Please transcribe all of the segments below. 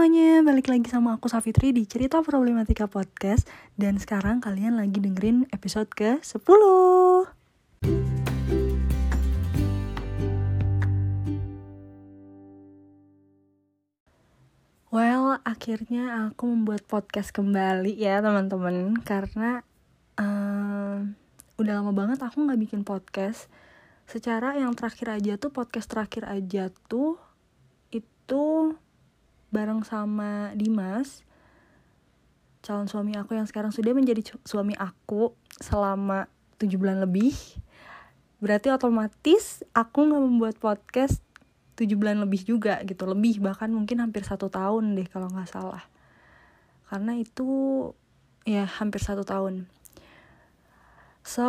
semuanya, balik lagi sama aku Safitri di Cerita Problematika Podcast. Dan sekarang kalian lagi dengerin episode ke-10 Well, akhirnya aku membuat podcast kembali ya teman-teman. Karena um, udah lama banget aku gak bikin podcast. Secara yang terakhir aja tuh, podcast terakhir aja tuh Itu bareng sama Dimas calon suami aku yang sekarang sudah menjadi suami aku selama tujuh bulan lebih. Berarti otomatis aku nggak membuat podcast tujuh bulan lebih juga gitu. Lebih bahkan mungkin hampir satu tahun deh kalau nggak salah. Karena itu ya hampir satu tahun. So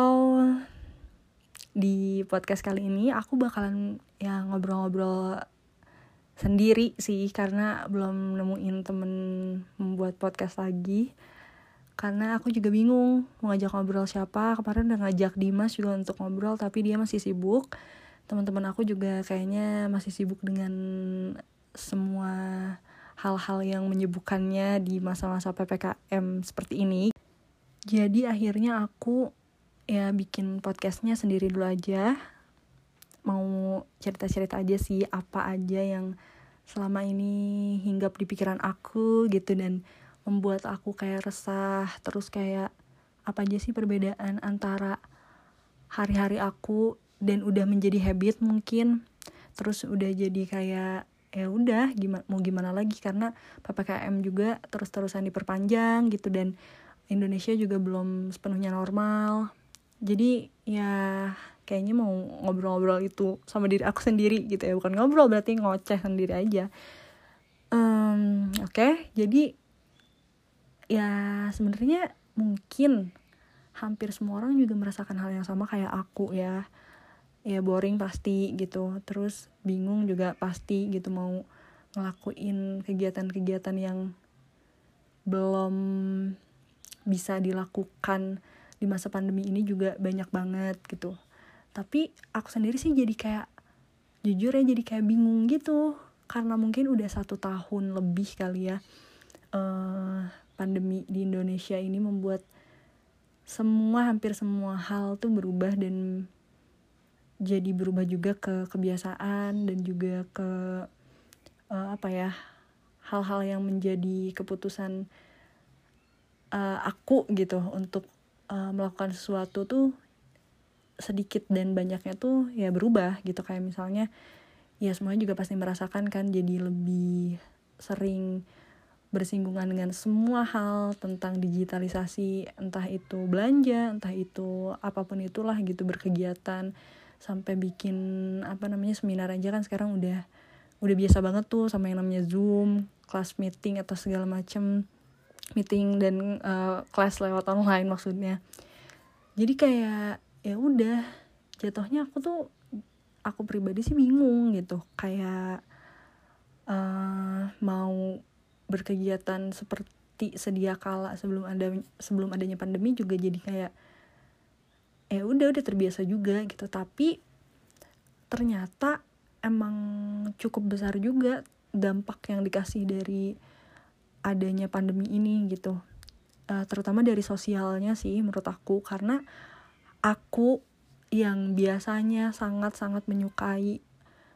di podcast kali ini aku bakalan ya ngobrol-ngobrol sendiri sih karena belum nemuin temen membuat podcast lagi. Karena aku juga bingung mau ngajak ngobrol siapa. Kemarin udah ngajak Dimas juga untuk ngobrol tapi dia masih sibuk. Teman-teman aku juga kayaknya masih sibuk dengan semua hal-hal yang menyibukkannya di masa-masa ppkm seperti ini. Jadi akhirnya aku ya bikin podcastnya sendiri dulu aja mau cerita-cerita aja sih apa aja yang selama ini hinggap di pikiran aku gitu dan membuat aku kayak resah terus kayak apa aja sih perbedaan antara hari-hari aku dan udah menjadi habit mungkin. Terus udah jadi kayak ya udah gimana mau gimana lagi? Karena ppkm juga terus-terusan diperpanjang gitu dan Indonesia juga belum sepenuhnya normal jadi ya kayaknya mau ngobrol-ngobrol itu sama diri aku sendiri gitu ya. Bukan ngobrol berarti ngoceh sendiri aja. Um, oke. Okay, jadi ya sebenarnya mungkin hampir semua orang juga merasakan hal yang sama kayak aku ya. Ya boring pasti gitu. Terus bingung juga pasti gitu mau ngelakuin kegiatan-kegiatan yang belum bisa dilakukan di masa pandemi ini juga banyak banget gitu. Tapi aku sendiri sih jadi kayak jujur ya jadi kayak bingung gitu. Karena mungkin udah satu tahun lebih kali ya uh, pandemi di Indonesia ini membuat semua hampir semua hal tuh berubah dan jadi berubah juga ke kebiasaan dan juga ke uh, apa ya hal-hal yang menjadi keputusan uh, aku gitu untuk uh, melakukan sesuatu tuh sedikit dan banyaknya tuh ya berubah gitu. Kayak misalnya ya semuanya juga pasti merasakan kan jadi lebih sering bersinggungan dengan semua hal tentang digitalisasi entah itu belanja entah itu apa pun itulah gitu berkegiatan sampai bikin apa namanya seminar aja kan sekarang udah udah biasa banget tuh sama yang namanya zoom kelas meeting atau segala macem meeting dan uh, kelas lewat online maksudnya. Jadi kayak ya udah jatuhnya aku tuh aku pribadi sih bingung gitu. Kayak uh, mau berkegiatan seperti sedia kala sebelum ada sebelum adanya pandemi juga jadi kayak ya udah udah terbiasa juga gitu. Tapi ternyata emang cukup besar juga dampak yang dikasih dari adanya pandemi ini gitu. Uh, terutama dari sosialnya sih menurut aku karena aku yang biasanya sangat-sangat menyukai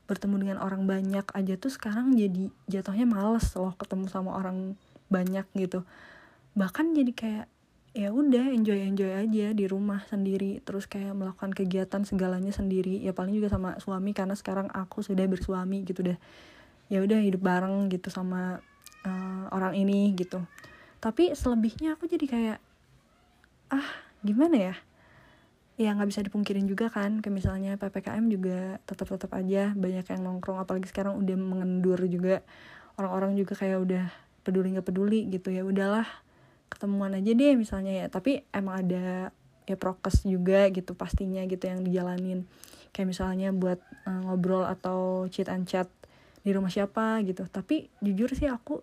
bertemu dengan orang banyak aja tuh sekarang jadi jatuhnya males loh ketemu sama orang banyak gitu. Bahkan jadi kayak ya udah enjoy enjoy aja di rumah sendiri terus kayak melakukan kegiatan segalanya sendiri. Ya paling juga sama suami karena sekarang aku sudah bersuami gitu deh. Ya udah hidup bareng gitu sama uh, orang ini gitu. Tapi selebihnya aku jadi kayak ah gimana ya? Ya nggak bisa dipungkirin juga kan kayak misalnya ppkm juga tetap tetap aja banyak yang nongkrong apalagi sekarang udah mengendur juga. Orang-orang juga kayak udah peduli nggak peduli gitu ya udahlah ketemuan aja deh misalnya ya. Tapi emang ada ya prokes juga gitu pastinya gitu yang dijalanin. Kayak misalnya buat uh, ngobrol atau chat and chat di rumah siapa? gitu. Tapi jujur sih aku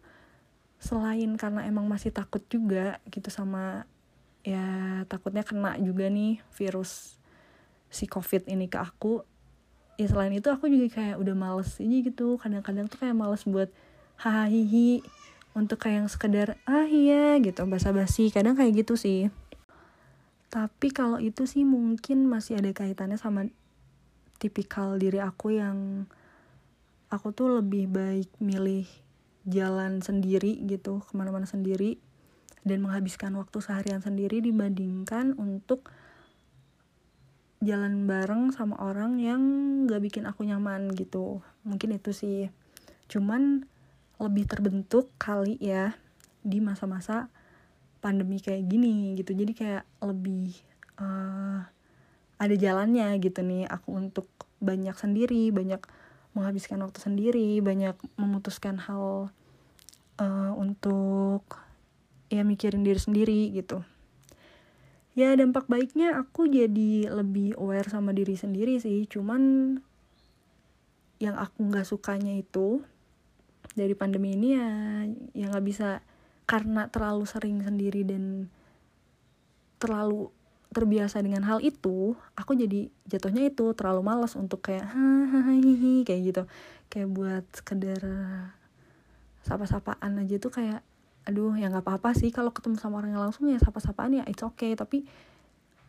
selain karena emang masih takut juga gitu sama ya takutnya kena juga nih virus si covid ini ke aku ya selain itu aku juga kayak udah males aja gitu. Kadang-kadang tuh kayak males buat hahihi untuk kayak yang sekedar ah iya gitu basa-basi. Kadang kayak gitu sih. Tapi kalau itu sih mungkin masih ada kaitannya sama tipikal diri aku yang aku tuh lebih baik milih jalan sendiri gitu ke mana-mana sendiri dan menghabiskan waktu seharian sendiri dibandingkan untuk jalan bareng sama orang yang gak bikin aku nyaman gitu. Mungkin itu sih. Cuman lebih terbentuk kali ya di masa-masa pandemi kayak gini gitu. Jadi kayak lebih uh, ada jalannya gitu nih aku untuk banyak sendiri banyak menghabiskan waktu sendiri banyak memutuskan hal uh, untuk ya mikirin diri sendiri gitu. Ya dampak baiknya aku jadi lebih aware sama diri sendiri sih cuman yang aku nggak sukanya itu dari pandemi ini ya yang nggak bisa. Karena terlalu sering sendiri dan terlalu terbiasa dengan hal itu aku jadi jatuhnya itu terlalu malas untuk kayak hahaha kayak gitu. Kayak buat sekedar sapa-sapaan aja tuh kayak aduh ya nggak apa-apa sih kalau ketemu sama orang yang langsung ya sapa-sapaan ya it's okay. Tapi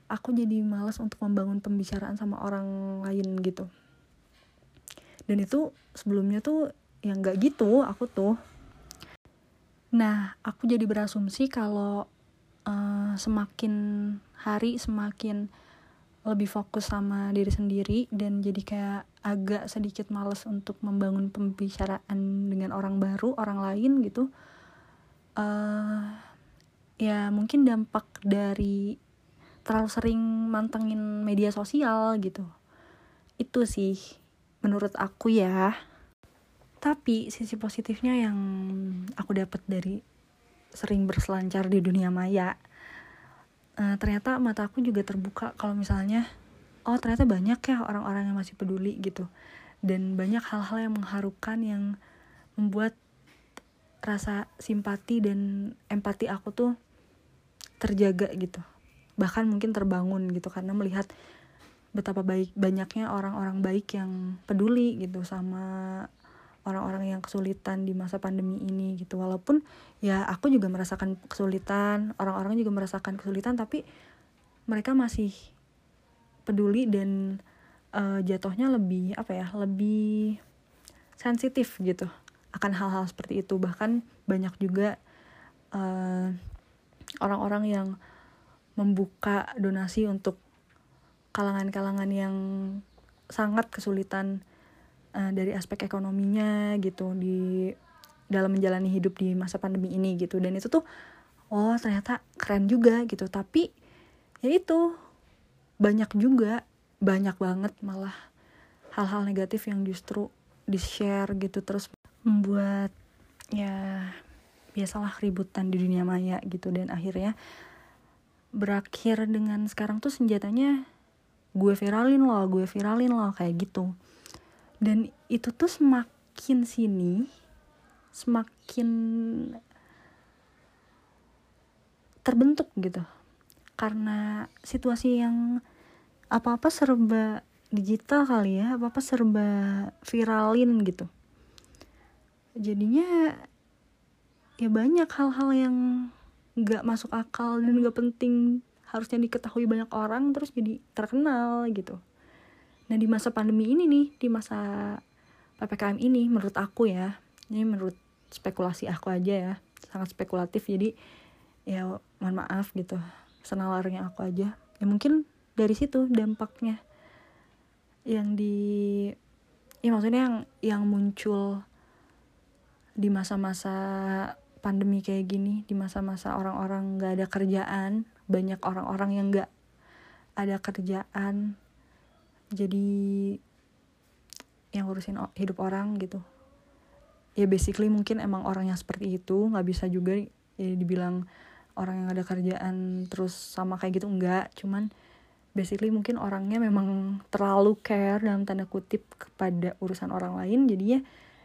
aku jadi males untuk membangun pembicaraan sama orang lain gitu. Dan itu sebelumnya tuh yang nggak gitu aku tuh. Nah aku jadi berasumsi kalau uh, semakin hari semakin lebih fokus sama diri sendiri dan jadi kayak agak sedikit males untuk membangun pembicaraan dengan orang baru orang lain gitu. Uh, ya mungkin dampak dari terlalu sering mantengin media sosial gitu. Itu sih menurut aku ya. Tapi sisi positifnya yang aku dapat dari sering berselancar di dunia maya uh, ternyata mata aku juga terbuka kalau misalnya oh ternyata banyak ya orang-orang yang masih peduli gitu. Dan banyak hal-hal yang mengharukan yang membuat rasa simpati dan empati aku tuh terjaga gitu. Bahkan mungkin terbangun gitu karena melihat betapa baik banyaknya orang-orang baik yang peduli gitu sama orang-orang yang kesulitan di masa pandemi ini gitu. Walaupun ya aku juga merasakan kesulitan orang-orang juga merasakan kesulitan tapi mereka masih peduli dan uh, jatuhnya lebih apa ya lebih sensitif gitu akan hal-hal seperti itu. Bahkan banyak juga orang eh, orang-orang yang membuka donasi untuk kalangan-kalangan yang sangat kesulitan uh, dari aspek ekonominya gitu di dalam menjalani hidup di masa pandemi ini gitu. Dan itu tuh oh ternyata keren juga gitu. Tapi ya itu banyak juga banyak banget malah hal-hal negatif yang justru di share gitu terus membuat ya biasalah keributan di dunia maya gitu. Dan akhirnya berakhir dengan sekarang tuh senjatanya gue viralin loh gue viralin loh kayak gitu dan itu tuh semakin sini semakin terbentuk gitu. Karena situasi yang apa-apa serba digital kali ya apa-apa serba viralin gitu. Jadinya ya banyak hal-hal yang nggak masuk akal dan nggak penting. Harusnya diketahui banyak orang terus jadi terkenal gitu nah di masa pandemi ini nih di masa ppkm ini menurut aku ya ini menurut spekulasi aku aja ya sangat spekulatif jadi ya mohon maaf gitu senalarnya aku aja. Ya mungkin dari situ dampaknya yang di ya maksudnya yang yang muncul di masa-masa pandemi kayak gini di masa-masa orang-orang gak ada kerjaan banyak orang-orang yang gak ada kerjaan jadi yang ngurusin hidup orang gitu. Ya basically mungkin emang orang yang seperti itu nggak bisa juga ya dibilang orang yang ada kerjaan terus sama kayak gitu enggak cuman basically mungkin orangnya memang terlalu care dalam tanda kutip kepada urusan orang lain jadinya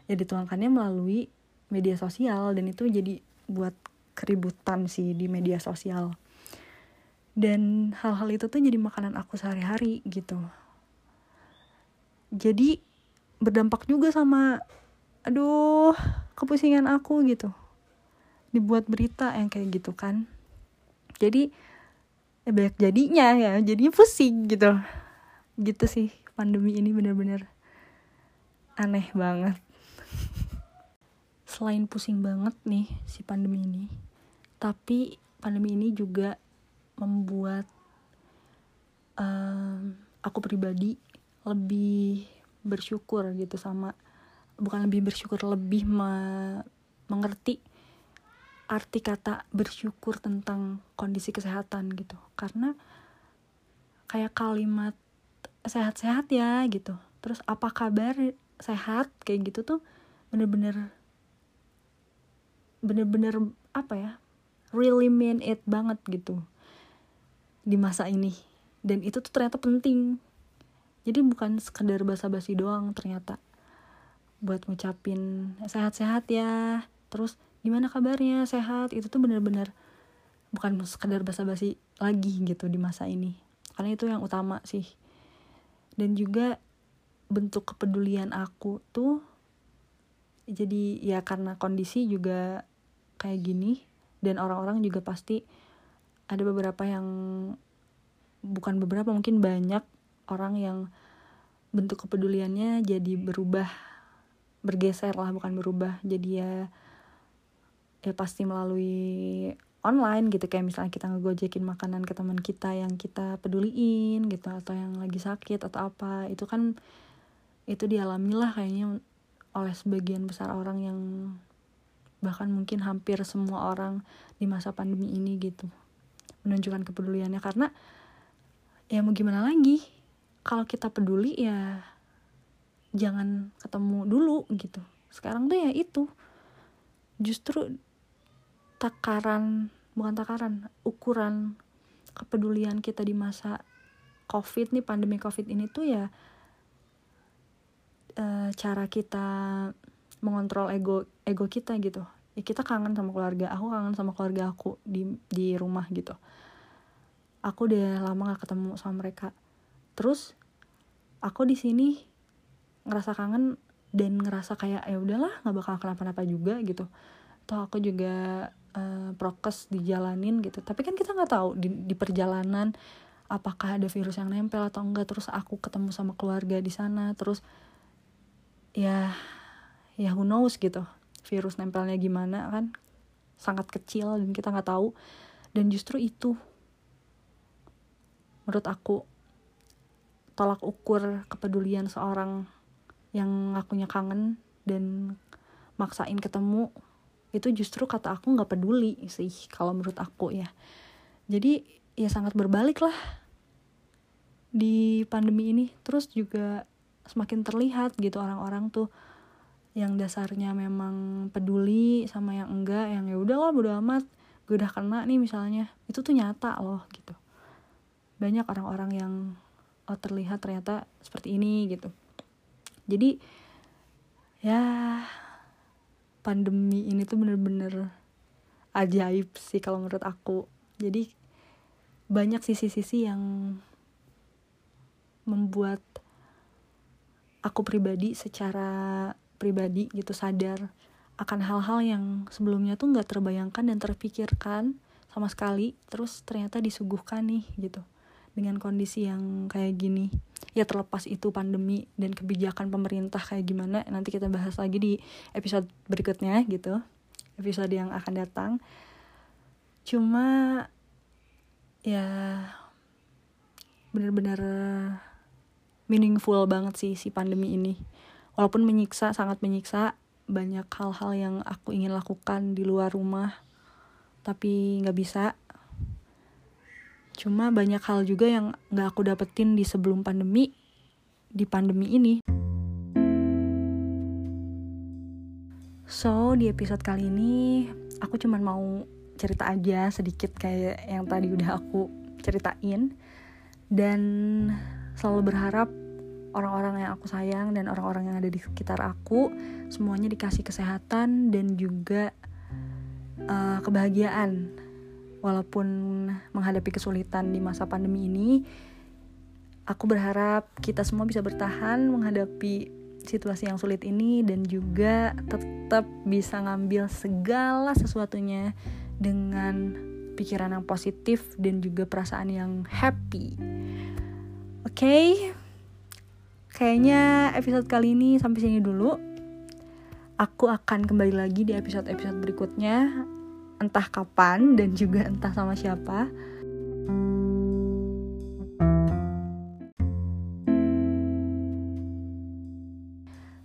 ya dituangkannya melalui media sosial dan itu jadi buat keributan sih di media sosial. Dan hal-hal itu tuh jadi makanan aku sehari-hari gitu jadi berdampak juga sama aduh kepusingan aku gitu. Dibuat berita yang kayak gitu kan. Jadi ya banyak jadinya ya jadi pusing gitu. Gitu sih pandemi ini bener-bener aneh banget. Selain pusing banget nih si pandemi ini tapi pandemi ini juga membuat um, aku pribadi lebih bersyukur gitu sama bukan lebih bersyukur lebih me mengerti arti kata bersyukur tentang kondisi kesehatan gitu. Karena kayak kalimat sehat-sehat ya gitu. Terus apa kabar sehat kayak gitu tuh bener-bener bener-bener apa ya really mean it banget gitu di masa ini. Dan itu tuh ternyata penting jadi bukan sekedar basa-basi doang ternyata buat ngucapin sehat-sehat ya. Terus gimana kabarnya? Sehat? Itu tuh bener-bener bukan sekedar basa-basi lagi gitu di masa ini. Karena itu yang utama sih. Dan juga bentuk kepedulian aku tuh jadi ya karena kondisi juga kayak gini dan orang-orang juga pasti ada beberapa yang bukan beberapa mungkin banyak orang yang bentuk kepeduliannya jadi berubah bergeser lah bukan berubah. Jadi ya ya pasti melalui online gitu. Kayak misalnya kita ngegojekin makanan ke teman kita yang kita peduliin gitu atau yang lagi sakit atau apa. Itu kan itu dialami lah kayaknya oleh sebagian besar orang yang bahkan mungkin hampir semua orang di masa pandemi ini gitu menunjukkan kepeduliannya. Karena ya mau gimana lagi kalau kita peduli ya jangan ketemu dulu gitu. Sekarang tuh ya itu. Justru takaran bukan takaran ukuran kepedulian kita di masa covid nih pandemi covid ini tuh ya e, cara kita mengontrol ego ego kita gitu. Ya kita kangen sama keluarga aku kangen sama keluarga aku di di rumah gitu. Aku udah lama gak ketemu sama mereka. Terus aku di sini ngerasa kangen dan ngerasa kayak ya udahlah nggak bakal kenapa-napa juga gitu. Toh aku juga uh, prokes dijalanin gitu. Tapi kan kita nggak tahu di, di perjalanan apakah ada virus yang nempel atau enggak terus aku ketemu sama keluarga di sana terus ya ya who knows gitu virus nempelnya gimana kan. Sangat kecil dan kita nggak tahu. Dan justru itu menurut aku tolak ukur kepedulian seorang yang ngakunya kangen dan maksain ketemu itu justru kata aku nggak peduli sih kalau menurut aku ya. Jadi ya sangat berbalik lah di pandemi ini. Terus juga semakin terlihat gitu orang-orang tuh yang dasarnya memang peduli sama yang enggak yang ya udah lah bodo amat gue udah kena nih misalnya. Itu tuh nyata loh gitu. Banyak orang-orang yang oh terlihat ternyata seperti ini gitu. Jadi ya pandemi ini tuh bener-bener ajaib sih kalau menurut aku. Jadi banyak sisi-sisi yang membuat aku pribadi secara pribadi gitu sadar akan hal-hal yang sebelumnya tuh nggak terbayangkan dan terpikirkan sama sekali terus ternyata disuguhkan nih gitu dengan kondisi yang kayak gini. Ya terlepas itu pandemi dan kebijakan pemerintah kayak gimana nanti kita bahas lagi di episode berikutnya gitu. Episode yang akan datang. Cuma ya bener-bener meaningful banget sih si pandemi ini. Walaupun menyiksa sangat menyiksa banyak hal-hal yang aku ingin lakukan di luar rumah tapi nggak bisa Cuma banyak hal juga yang gak aku dapetin di sebelum pandemi, di pandemi ini. So, di episode kali ini aku cuman mau cerita aja sedikit kayak yang tadi udah aku ceritain. Dan selalu berharap orang-orang yang aku sayang dan orang-orang yang ada di sekitar aku semuanya dikasih kesehatan dan juga uh, kebahagiaan walaupun menghadapi kesulitan di masa pandemi ini, aku berharap kita semua bisa bertahan menghadapi situasi yang sulit ini dan juga tetap bisa ngambil segala sesuatunya dengan pikiran yang positif dan juga perasaan yang happy. Oke. Okay? Kayaknya episode kali ini sampai sini dulu. Aku akan kembali lagi di episode-episode berikutnya entah kapan dan juga entah sama siapa.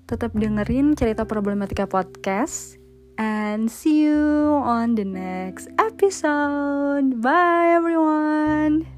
Tetap dengerin cerita problematika podcast and see you on the next episode. Bye everyone.